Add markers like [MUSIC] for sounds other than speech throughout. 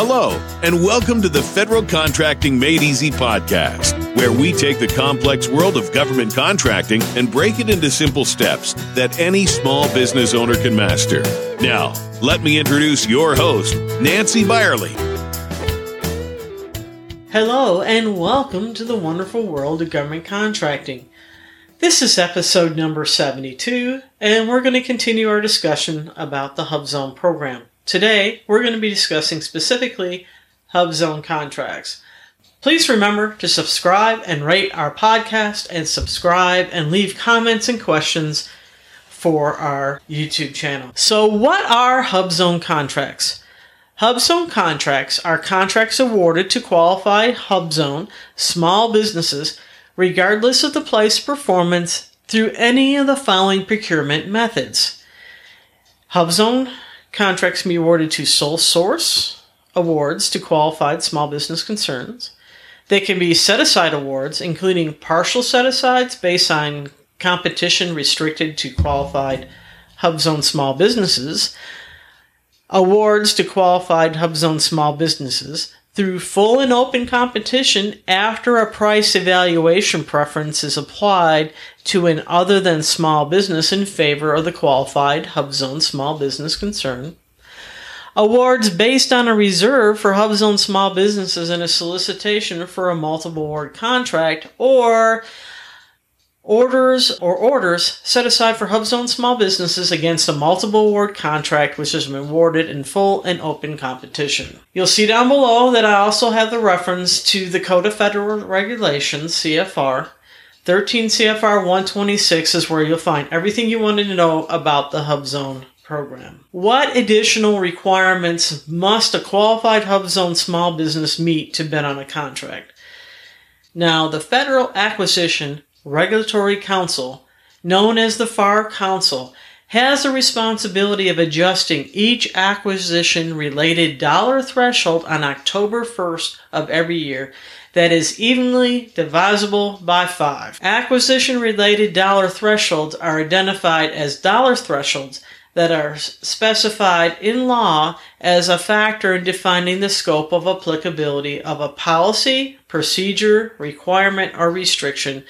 Hello, and welcome to the Federal Contracting Made Easy podcast, where we take the complex world of government contracting and break it into simple steps that any small business owner can master. Now, let me introduce your host, Nancy Byerly. Hello, and welcome to the wonderful world of government contracting. This is episode number 72, and we're going to continue our discussion about the HubZone program. Today, we're going to be discussing specifically HubZone contracts. Please remember to subscribe and rate our podcast and subscribe and leave comments and questions for our YouTube channel. So, what are HubZone contracts? HubZone contracts are contracts awarded to qualified HubZone small businesses regardless of the place performance through any of the following procurement methods. HubZone Contracts can be awarded to sole source awards to qualified small business concerns. They can be set aside awards, including partial set asides based on competition restricted to qualified HubZone small businesses, awards to qualified HubZone small businesses, through full and open competition after a price evaluation preference is applied to an other than small business in favor of the qualified HubZone small business concern. Awards based on a reserve for HubZone small businesses in a solicitation for a multiple award contract or orders or orders set aside for HubZone small businesses against a multiple award contract which has been awarded in full and open competition. You'll see down below that I also have the reference to the Code of Federal Regulations, CFR. 13 CFR 126 is where you'll find everything you wanted to know about the HubZone program. What additional requirements must a qualified HubZone small business meet to bid on a contract? Now, the Federal Acquisition Regulatory Council, known as the FAR Council, has the responsibility of adjusting each acquisition related dollar threshold on October 1st of every year that is evenly divisible by 5. Acquisition related dollar thresholds are identified as dollar thresholds that are specified in law as a factor in defining the scope of applicability of a policy, procedure, requirement, or restriction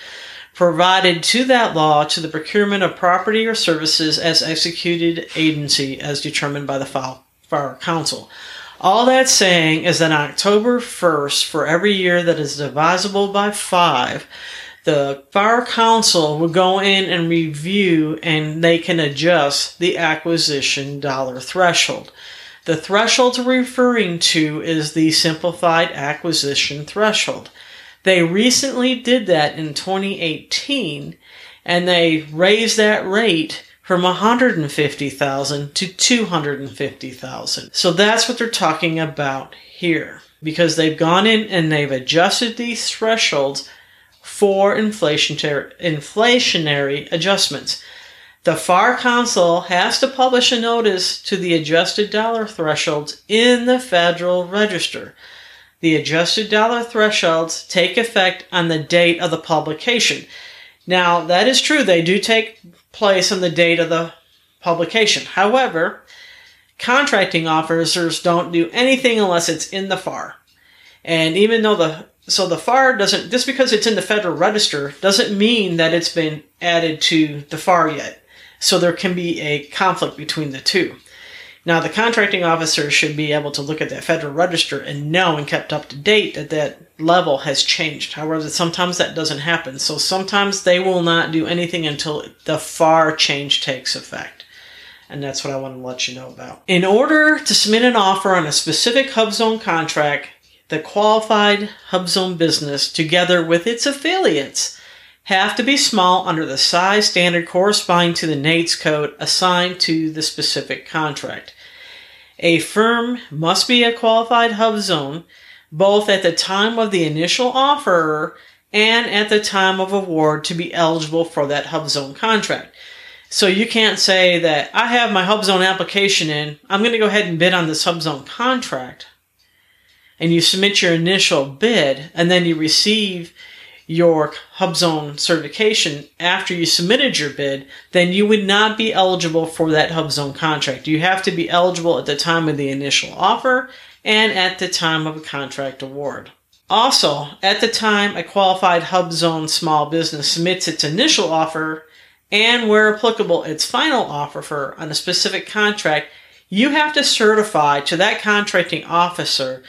provided to that law to the procurement of property or services as executed agency as determined by the FAR Council. All that's saying is that on October 1st, for every year that is divisible by 5, the FAR Council will go in and review and they can adjust the acquisition dollar threshold. The threshold we're referring to is the simplified acquisition threshold. They recently did that in 2018 and they raised that rate from 150,000 to 250,000. So that's what they're talking about here because they've gone in and they've adjusted these thresholds for inflationary adjustments. The FAR Council has to publish a notice to the adjusted dollar thresholds in the Federal Register. The adjusted dollar thresholds take effect on the date of the publication. Now, that is true, they do take place on the date of the publication. However, contracting officers don't do anything unless it's in the FAR. And even though the so the FAR doesn't just because it's in the Federal Register doesn't mean that it's been added to the FAR yet. So there can be a conflict between the two. Now, the contracting officer should be able to look at that Federal Register and know and kept up to date that that level has changed. However, sometimes that doesn't happen. So sometimes they will not do anything until the FAR change takes effect. And that's what I want to let you know about. In order to submit an offer on a specific HubZone contract, the qualified HubZone business, together with its affiliates, have to be small under the size standard corresponding to the NAICS code assigned to the specific contract. A firm must be a qualified hub zone both at the time of the initial offer and at the time of award to be eligible for that hub zone contract. So you can't say that I have my hub zone application in, I'm going to go ahead and bid on this hub zone contract. And you submit your initial bid and then you receive your HubZone certification after you submitted your bid, then you would not be eligible for that HubZone contract. You have to be eligible at the time of the initial offer and at the time of a contract award. Also, at the time a qualified hub zone small business submits its initial offer and where applicable its final offer on a specific contract, you have to certify to that contracting officer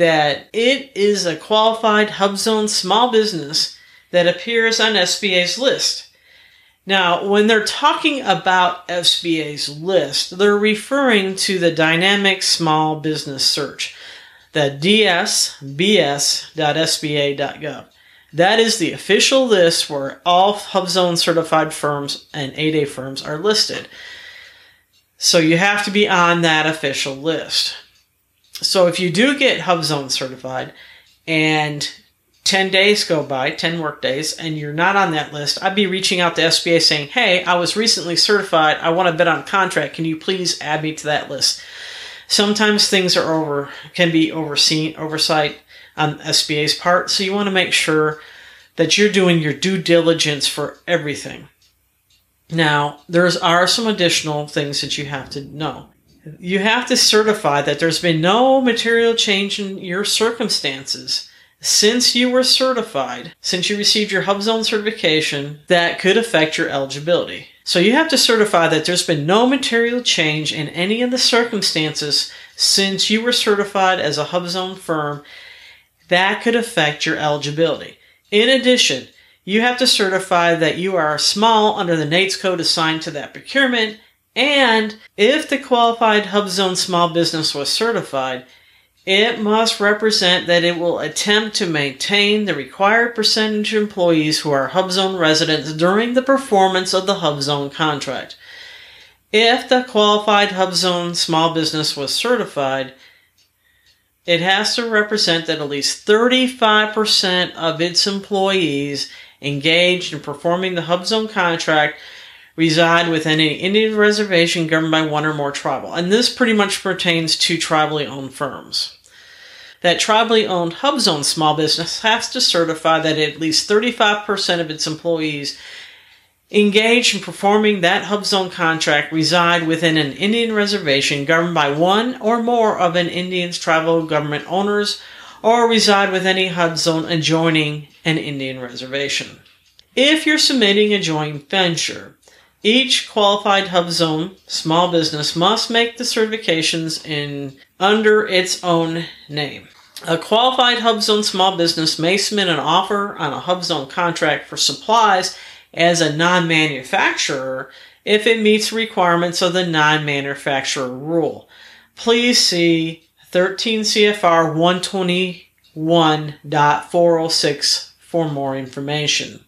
that it is a qualified hub zone small business that appears on SBA's list. Now, when they're talking about SBA's list, they're referring to the Dynamic Small Business Search, the dsbs.sba.gov. That is the official list where all HubZone certified firms and 8A firms are listed. So you have to be on that official list. So if you do get HubZone certified and 10 days go by, 10 work days, and you're not on that list, I'd be reaching out to SBA saying, Hey, I was recently certified. I want to bid on a contract. Can you please add me to that list? Sometimes things are over, can be overseen, oversight on SBA's part. So you want to make sure that you're doing your due diligence for everything. Now, there are some additional things that you have to know. You have to certify that there's been no material change in your circumstances since you were certified, since you received your HubZone certification that could affect your eligibility. So you have to certify that there's been no material change in any of the circumstances since you were certified as a HubZone firm that could affect your eligibility. In addition, you have to certify that you are small under the NAICS code assigned to that procurement, and if the qualified HubZone small business was certified, it must represent that it will attempt to maintain the required percentage of employees who are HubZone residents during the performance of the HubZone contract. If the qualified HubZone small business was certified, it has to represent that at least 35% of its employees engaged in performing the HubZone contract reside within an Indian reservation governed by one or more tribal. And this pretty much pertains to tribally owned firms. That tribally owned hub zone small business has to certify that at least 35% of its employees engaged in performing that hub zone contract reside within an Indian reservation governed by one or more of an Indian's tribal government owners or reside with any HubZone adjoining an Indian reservation. If you're submitting a joint venture, each qualified hub zone small business must make the certifications in under its own name. A qualified HubZone small business may submit an offer on a HubZone contract for supplies as a non-manufacturer if it meets requirements of the non-manufacturer rule. Please see 13 CFR 121.406 for more information.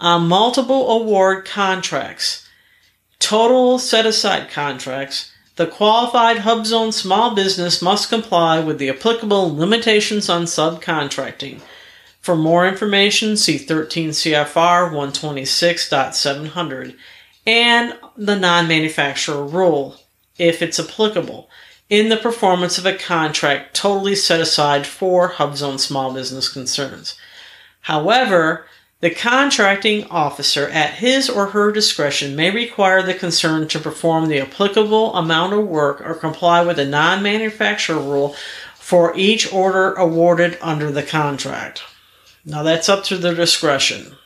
On multiple award contracts, total set aside contracts, the qualified HubZone small business must comply with the applicable limitations on subcontracting. For more information, see 13 CFR 126.700 and the non manufacturer rule, if it's applicable, in the performance of a contract totally set aside for HubZone small business concerns. However, the contracting officer, at his or her discretion, may require the concern to perform the applicable amount of work or comply with a non manufacturer rule for each order awarded under the contract. Now, that's up to their discretion.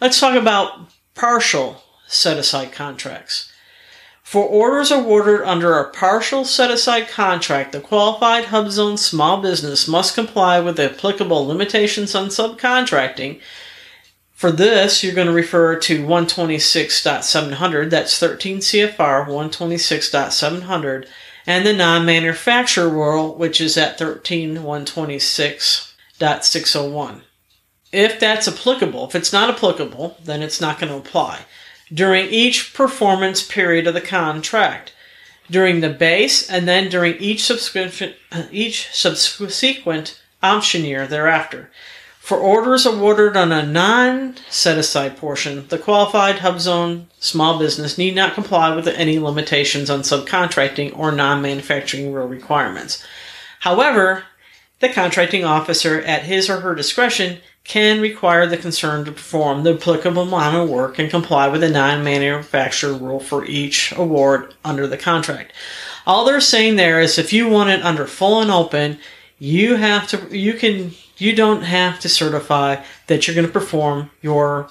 Let's talk about partial set aside contracts. For orders awarded under a partial set aside contract, the qualified HubZone small business must comply with the applicable limitations on subcontracting. For this, you're going to refer to 126.700, that's 13 CFR 126.700, and the non manufacturer rule, which is at 13126.601. If that's applicable, if it's not applicable, then it's not going to apply during each performance period of the contract, during the base, and then during each subsequent, uh, each subsequent option year thereafter. For orders awarded on a non set aside portion, the qualified hub zone small business need not comply with any limitations on subcontracting or non manufacturing rule requirements. However, the contracting officer, at his or her discretion, can require the concern to perform the applicable amount of work and comply with the non manufacturer rule for each award under the contract. All they're saying there is if you want it under full and open, you have to you can you don't have to certify that you're going to perform your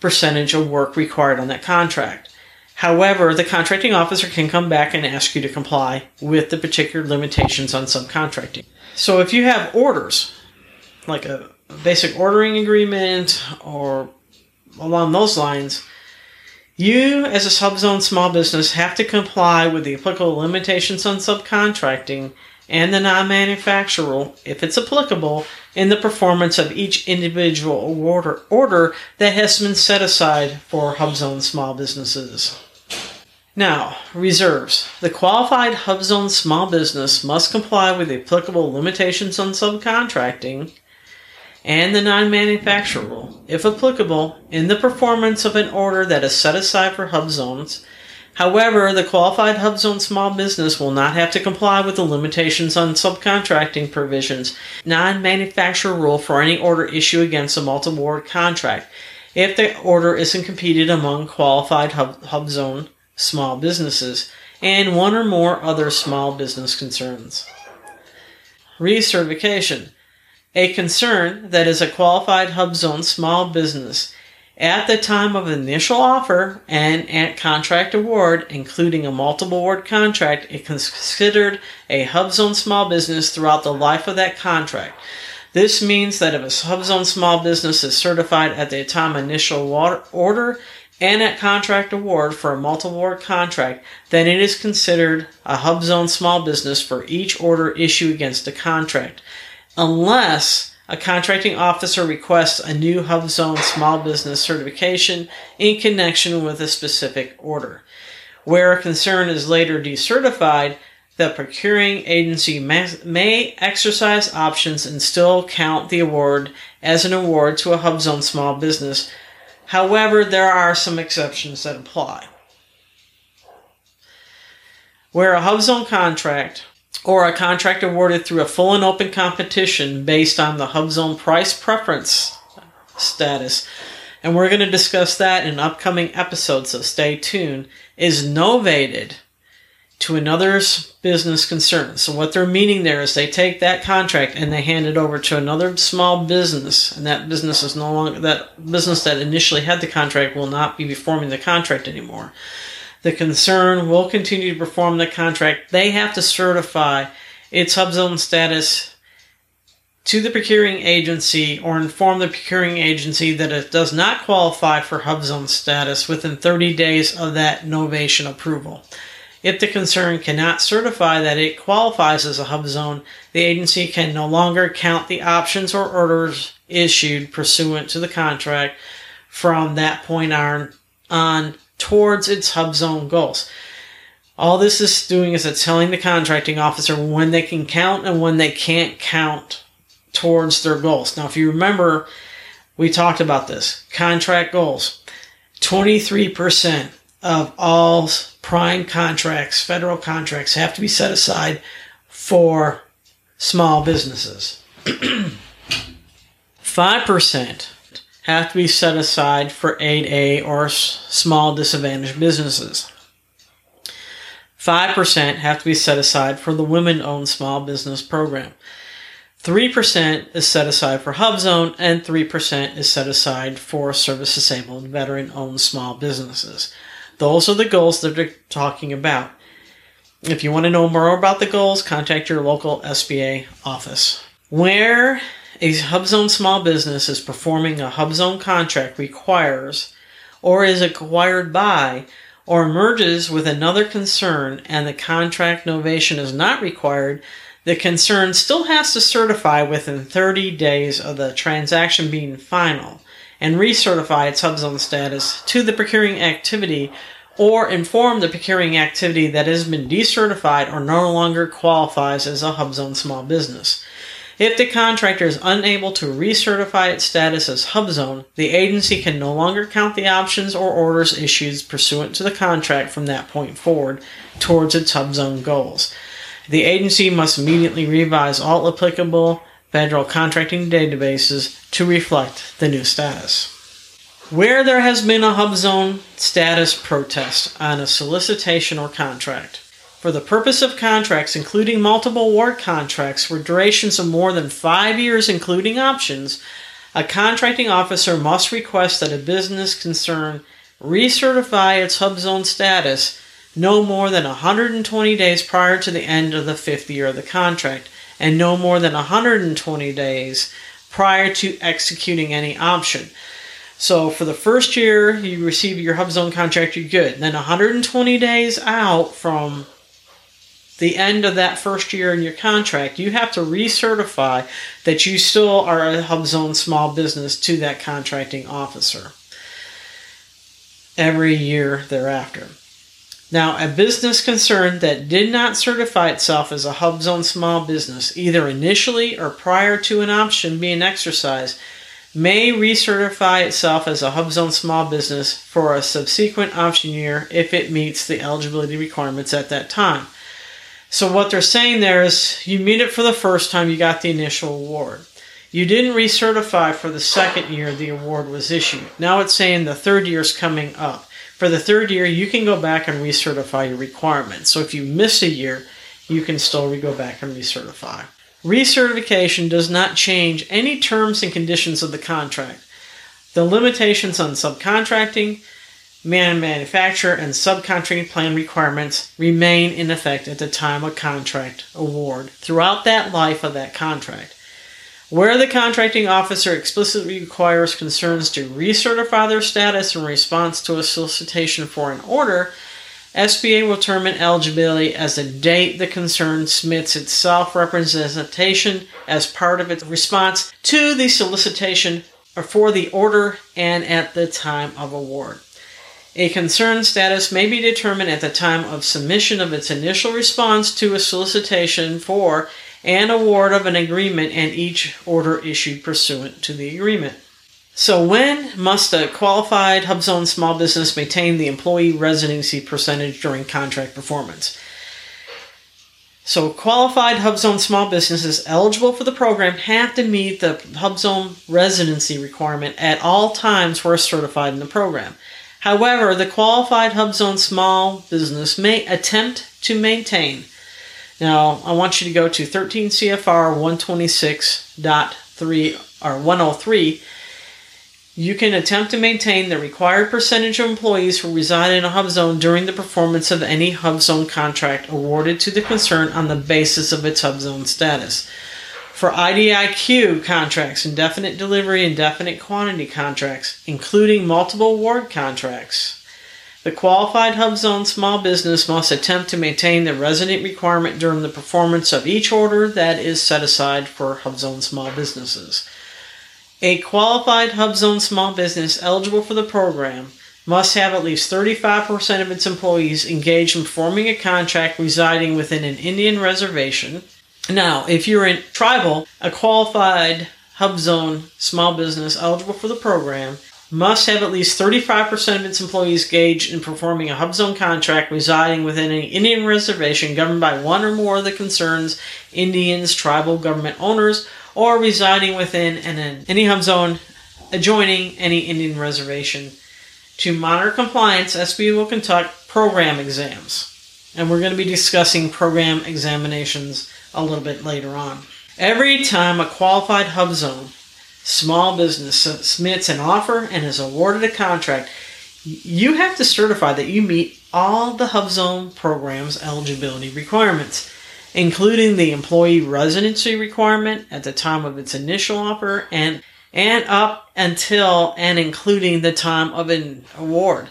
percentage of work required on that contract. However, the contracting officer can come back and ask you to comply with the particular limitations on subcontracting. So if you have orders, like a basic ordering agreement or along those lines, you as a HubZone small business have to comply with the applicable limitations on subcontracting and the non-manufacturer if it's applicable, in the performance of each individual order, order that has been set aside for HubZone small businesses. Now, reserves. The qualified HubZone small business must comply with the applicable limitations on subcontracting and the non-manufacturer rule, if applicable, in the performance of an order that is set aside for hub zones. However, the qualified hub zone small business will not have to comply with the limitations on subcontracting provisions, non manufacturer rule for any order issued against a multi award contract if the order isn't competed among qualified hub, hub zone small businesses and one or more other small business concerns. Recertification. A concern that is a qualified hub zone small business at the time of initial offer and at contract award, including a multiple award contract, is considered a HubZone small business throughout the life of that contract. This means that if a HubZone small business is certified at the time initial order and at contract award for a multiple award contract, then it is considered a HubZone small business for each order issued against the contract, unless a contracting officer requests a new Hub Zone small business certification in connection with a specific order. Where a concern is later decertified, the procuring agency may exercise options and still count the award as an award to a Hub Zone small business. However, there are some exceptions that apply. Where a Hub Zone contract or a contract awarded through a full and open competition based on the HubZone price preference status. And we're going to discuss that in upcoming episodes, so stay tuned, is novated to another's business concern. So what they're meaning there is they take that contract and they hand it over to another small business, and that business is no longer that business that initially had the contract will not be performing the contract anymore. The concern will continue to perform the contract. They have to certify its HubZone status to the procuring agency or inform the procuring agency that it does not qualify for HubZone status within 30 days of that novation approval. If the concern cannot certify that it qualifies as a hub zone, the agency can no longer count the options or orders issued pursuant to the contract from that point on towards its hub zone goals. All this is doing is it's telling the contracting officer when they can count and when they can't count towards their goals. Now, if you remember, we talked about this contract goals 23% of all prime contracts, federal contracts, have to be set aside for small businesses. [CLEARS THROAT] 5% have to be set aside for 8A or small disadvantaged businesses. 5% have to be set aside for the women owned small business program. 3% is set aside for HubZone, and 3% is set aside for service disabled veteran owned small businesses. Those are the goals that they're talking about. If you want to know more about the goals, contact your local SBA office. Where a HubZone small business is performing a HubZone contract requires or is acquired by or merges with another concern and the contract novation is not required, the concern still has to certify within 30 days of the transaction being final and recertify its HubZone status to the procuring activity or inform the procuring activity that it has been decertified or no longer qualifies as a HubZone small business. If the contractor is unable to recertify its status as hub zone, the agency can no longer count the options or orders issued pursuant to the contract from that point forward towards its hub zone goals. The agency must immediately revise all applicable federal contracting databases to reflect the new status. Where there has been a hub zone status protest on a solicitation or contract, For the purpose of contracts, including multiple award contracts for durations of more than five years, including options, a contracting officer must request that a business concern recertify its hub zone status no more than 120 days prior to the end of the fifth year of the contract, and no more than 120 days prior to executing any option. So for the first year you receive your hub zone contract, you're good. Then 120 days out from the end of that first year in your contract, you have to recertify that you still are a HUBZone small business to that contracting officer every year thereafter. Now, a business concern that did not certify itself as a HUBZone small business, either initially or prior to an option being exercised, may recertify itself as a HUBZone small business for a subsequent option year if it meets the eligibility requirements at that time. So, what they're saying there is you meet it for the first time, you got the initial award. You didn't recertify for the second year the award was issued. Now it's saying the third year is coming up. For the third year, you can go back and recertify your requirements. So if you miss a year, you can still go back and recertify. Recertification does not change any terms and conditions of the contract. The limitations on subcontracting, manufacturer, and subcontracting plan requirements remain in effect at the time of contract award throughout that life of that contract. Where the contracting officer explicitly requires concerns to recertify their status in response to a solicitation for an order, SBA will determine eligibility as the date the concern submits its self representation as part of its response to the solicitation or for the order and at the time of award. A concern status may be determined at the time of submission of its initial response to a solicitation for an award of an agreement and each order issued pursuant to the agreement. So, when must a qualified HUBZone small business maintain the employee residency percentage during contract performance? So, qualified HUBZone small businesses eligible for the program have to meet the HUBZone residency requirement at all times where certified in the program. However, the qualified HUBZone small business may attempt to maintain now, I want you to go to 13 CFR 126.3 or 103. You can attempt to maintain the required percentage of employees who reside in a hub zone during the performance of any hub zone contract awarded to the concern on the basis of its hub zone status. For IDIQ contracts, indefinite delivery, indefinite quantity contracts, including multiple award contracts, the qualified hub zone small business must attempt to maintain the resident requirement during the performance of each order that is set aside for hub zone small businesses. A qualified hub zone small business eligible for the program must have at least 35% of its employees engaged in forming a contract residing within an Indian reservation. Now, if you're in tribal, a qualified hub zone small business eligible for the program must have at least 35% of its employees engaged in performing a hub zone contract residing within an Indian reservation governed by one or more of the concern's Indians, tribal government owners, or residing within an, any hub zone adjoining any Indian reservation. To monitor compliance, SB will conduct program exams. And we're going to be discussing program examinations a little bit later on. Every time a qualified hub zone small business submits an offer and is awarded a contract, you have to certify that you meet all the hub zone program's eligibility requirements, including the employee residency requirement at the time of its initial offer and and up until and including the time of an award.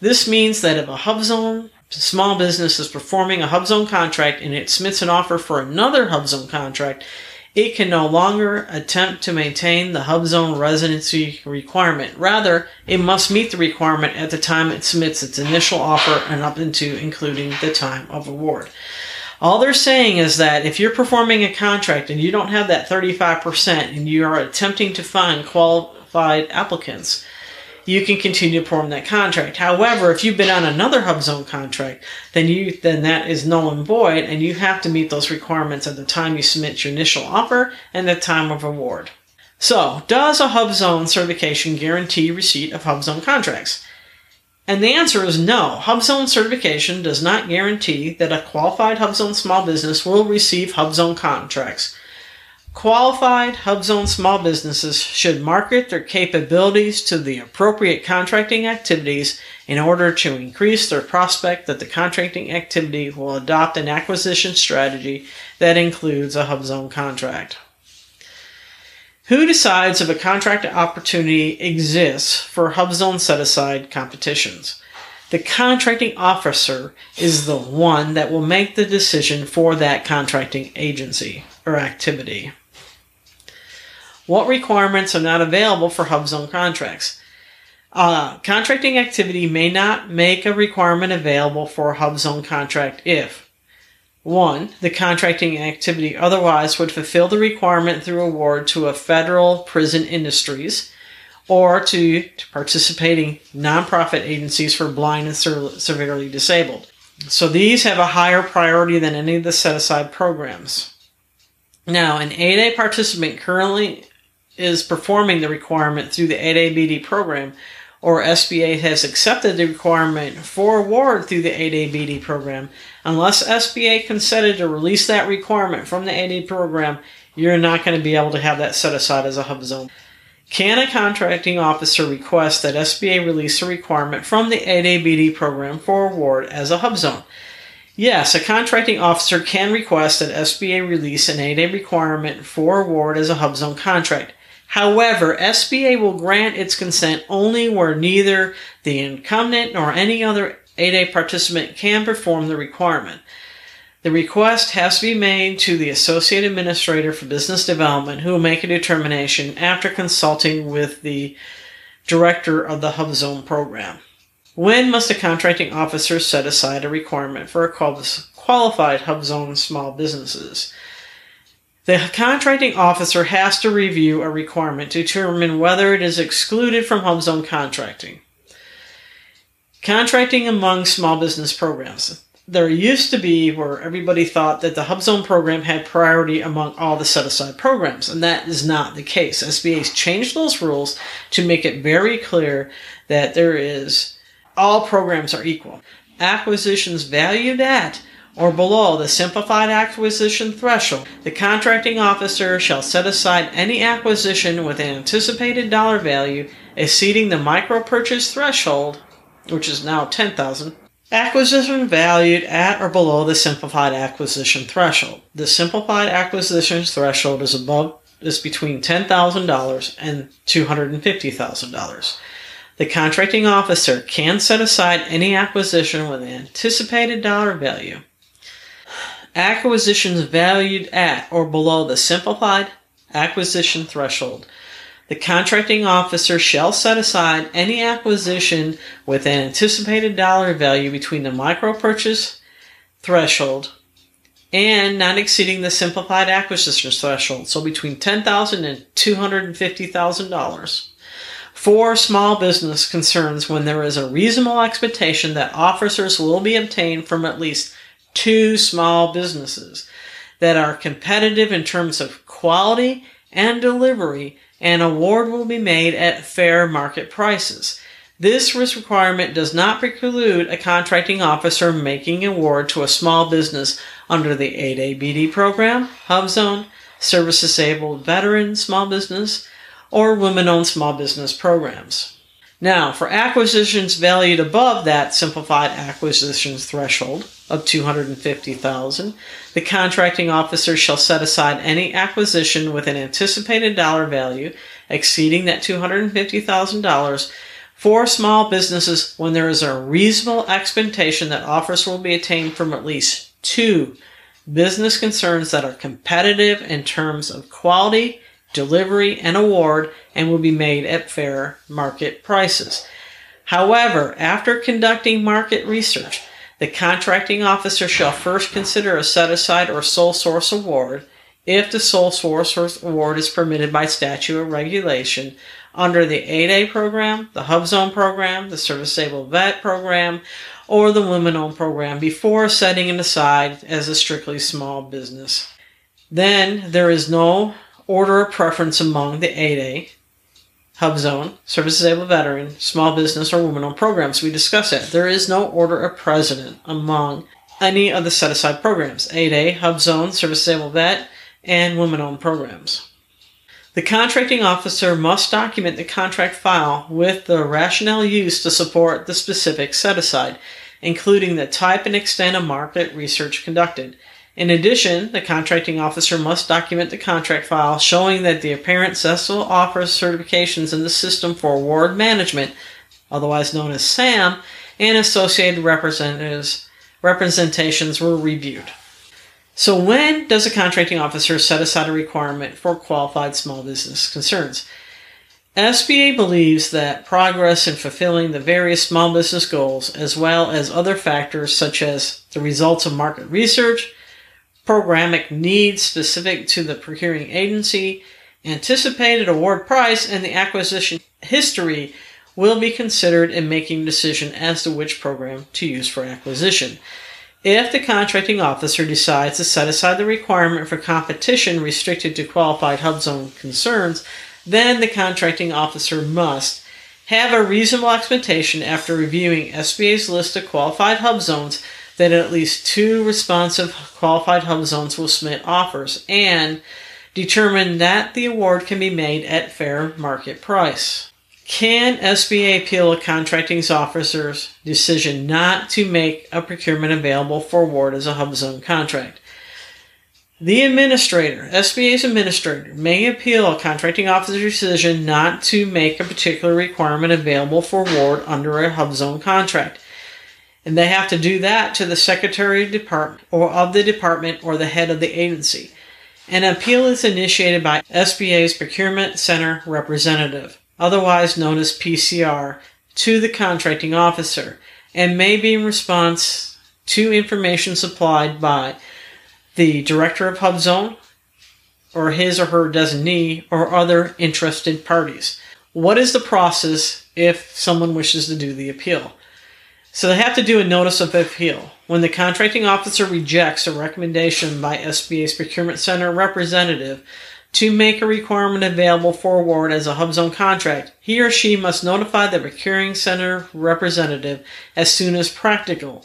This means that if a HUBZone small business is performing a HUBZone contract and it submits an offer for another HUBZone contract, it can no longer attempt to maintain the HUBZone residency requirement. Rather, it must meet the requirement at the time it submits its initial offer and up into including the time of award. All they're saying is that if you're performing a contract and you don't have that 35% and you are attempting to find qualified applicants, you can continue to perform that contract. However, if you've been on another HUBZone contract, then you then that is null and void, and you have to meet those requirements at the time you submit your initial offer and the time of award. So, does a HUBZone certification guarantee receipt of HUBZone contracts? And the answer is no. HubZone certification does not guarantee that a qualified HubZone small business will receive HubZone contracts. Qualified HubZone small businesses should market their capabilities to the appropriate contracting activities in order to increase their prospect that the contracting activity will adopt an acquisition strategy that includes a HubZone contract. Who decides if a contract opportunity exists for HubZone set aside competitions? The contracting officer is the one that will make the decision for that contracting agency or activity. What requirements are not available for HubZone contracts? Uh, contracting activity may not make a requirement available for a HubZone contract if 1. The contracting activity otherwise would fulfill the requirement through award to a federal prison industries or to, to participating nonprofit agencies for blind and severely disabled. So these have a higher priority than any of the set aside programs. Now, an 8A participant currently is performing the requirement through the 8ABD program, or SBA has accepted the requirement for award through the 8ABD program, unless SBA consented to release that requirement from the 8A program, you're not going to be able to have that set aside as a hub zone. Can a contracting officer request that SBA release a requirement from the 8ABD program for award as a hub zone? Yes, a contracting officer can request that SBA release an 8A requirement for award as a hub zone contract. However, SBA will grant its consent only where neither the incumbent nor any other 8A participant can perform the requirement. The request has to be made to the Associate Administrator for Business Development, who will make a determination after consulting with the Director of the Hub Zone program. When must a contracting officer set aside a requirement for a qualified Hub Zone small businesses? The contracting officer has to review a requirement to determine whether it is excluded from hub zone contracting. Contracting among small business programs. There used to be where everybody thought that the hub zone program had priority among all the set aside programs, and that is not the case. SBA's changed those rules to make it very clear that there is all programs are equal. Acquisitions valued at or below the simplified acquisition threshold, the contracting officer shall set aside any acquisition with an anticipated dollar value exceeding the micro purchase threshold, which is now 10,000. Acquisition valued at or below the simplified acquisition threshold. The simplified acquisition threshold is above is between $10,000 and $250,000. The contracting officer can set aside any acquisition with an anticipated dollar value acquisitions valued at or below the simplified acquisition threshold. The contracting officer shall set aside any acquisition with an anticipated dollar value between the micro purchase threshold and not exceeding the simplified acquisition threshold, so between $10,000 and $250,000. For small business concerns, when there is a reasonable expectation that officers will be obtained from at least two small businesses that are competitive in terms of quality and delivery, an award will be made at fair market prices. This risk requirement does not preclude a contracting officer making award to a small business under the 8ABD program, HubZone, Service Disabled Veteran Small Business, or Women Owned Small Business programs. Now, for acquisitions valued above that simplified acquisitions threshold of 250,000, the contracting officer shall set aside any acquisition with an anticipated dollar value exceeding that $250,000 for small businesses when there is a reasonable expectation that offers will be attained from at least two business concerns that are competitive in terms of quality delivery, and award and will be made at fair market prices. However, after conducting market research, the contracting officer shall first consider a set aside or sole source award if the sole source award is permitted by statute or regulation under the 8A program, the Hub Zone program, the Service Vet program, or the Women Owned program before setting it aside as a strictly small business. Then there is no order of preference among the 8A HUBZone, Service Disabled Veteran, Small Business, or Women Owned programs. We discuss it. There is no order of precedent among any of the set aside programs 8A, HUBZone, Service Disabled Vet, and Women Owned programs. The contracting officer must document the contract file with the rationale used to support the specific set aside, including the type and extent of market research conducted. In addition, the contracting officer must document the contract file showing that the apparent successful offers certifications in the system for award management, otherwise known as SAM, and associated representatives representations were reviewed. So when does a contracting officer set aside a requirement for qualified small business concerns? SBA believes that progress in fulfilling the various small business goals, as well as other factors such as the results of market research, programmatic needs specific to the procuring agency, anticipated award price, and the acquisition history will be considered in making decision as to which program to use for acquisition. If the contracting officer decides to set aside the requirement for competition restricted to qualified HUBZone concerns, then the contracting officer must have a reasonable expectation after reviewing SBA's list of qualified HUBZones that at least two responsive qualified hub zones will submit offers and determine that the award can be made at fair market price. Can SBA appeal a contracting officer's decision not to make a procurement available for award as a hub zone contract? The administrator, SBA's administrator, may appeal a contracting officer's decision not to make a particular requirement available for award under a hub zone contract and they have to do that to the secretary of department or of the department or the head of the agency. An appeal is initiated by SBA's Procurement Center representative, otherwise known as PCR, to the contracting officer and may be in response to information supplied by the director of HUBZone or his or her designee or other interested parties. What is the process if someone wishes to do the appeal? So they have to do a notice of appeal. When the contracting officer rejects a recommendation by SBA's Procurement Center representative to make a requirement available for award as a HUBZone contract, he or she must notify the Procuring Center representative as soon as practical.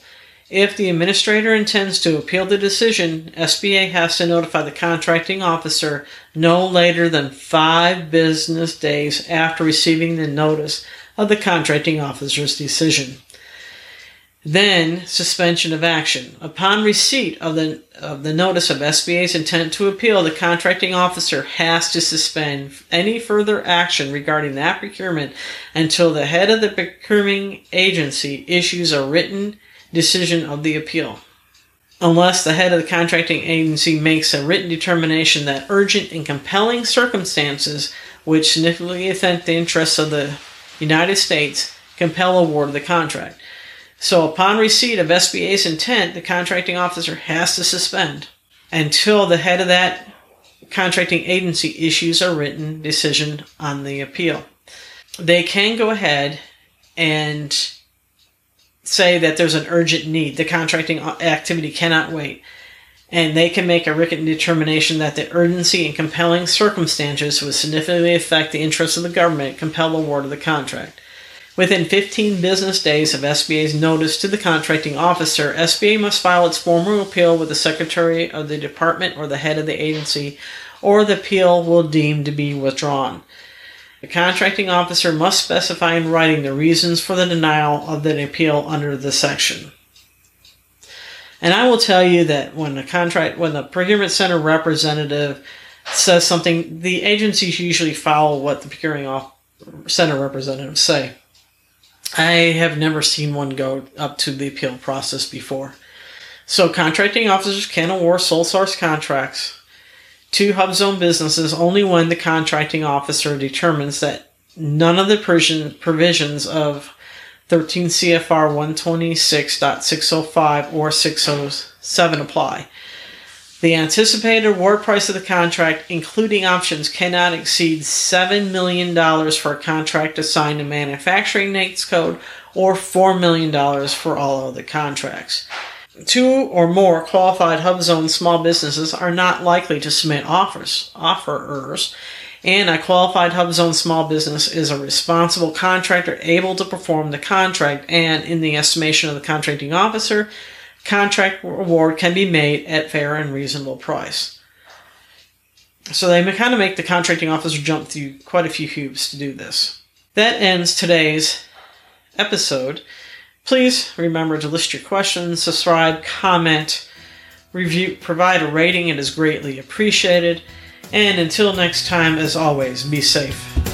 If the administrator intends to appeal the decision, SBA has to notify the contracting officer no later than five business days after receiving the notice of the contracting officer's decision. Then suspension of action. Upon receipt of the of the notice of SBA's intent to appeal, the contracting officer has to suspend any further action regarding that procurement until the head of the procuring agency issues a written decision of the appeal. Unless the head of the contracting agency makes a written determination that urgent and compelling circumstances which significantly affect the interests of the United States compel award of the contract. So, upon receipt of SBA's intent, the contracting officer has to suspend until the head of that contracting agency issues a written decision on the appeal. They can go ahead and say that there's an urgent need. The contracting activity cannot wait. And they can make a written determination that the urgency and compelling circumstances would significantly affect the interests of the government, compel the award of the contract. Within 15 business days of SBA's notice to the contracting officer, SBA must file its formal appeal with the Secretary of the Department or the head of the agency, or the appeal will deem to be withdrawn. The contracting officer must specify in writing the reasons for the denial of the appeal under the section. And I will tell you that when the contract, when the procurement center representative says something, the agencies usually follow what the procuring center representatives say. I have never seen one go up to the appeal process before. So, contracting officers can award sole source contracts to hub zone businesses only when the contracting officer determines that none of the provisions of 13 CFR 126.605 or 607 apply. The anticipated award price of the contract, including options, cannot exceed $7 million for a contract assigned to manufacturing NAICS code or $4 million for all other contracts. Two or more qualified HUBZone small businesses are not likely to submit offers, offerers and a qualified HubZone small business is a responsible contractor able to perform the contract, and in the estimation of the contracting officer, contract award can be made at fair and reasonable price. So they kind of make the contracting officer jump through quite a few hoops to do this. That ends today's episode. Please remember to list your questions, subscribe, comment, review, provide a rating. It is greatly appreciated. And until next time, as always, be safe.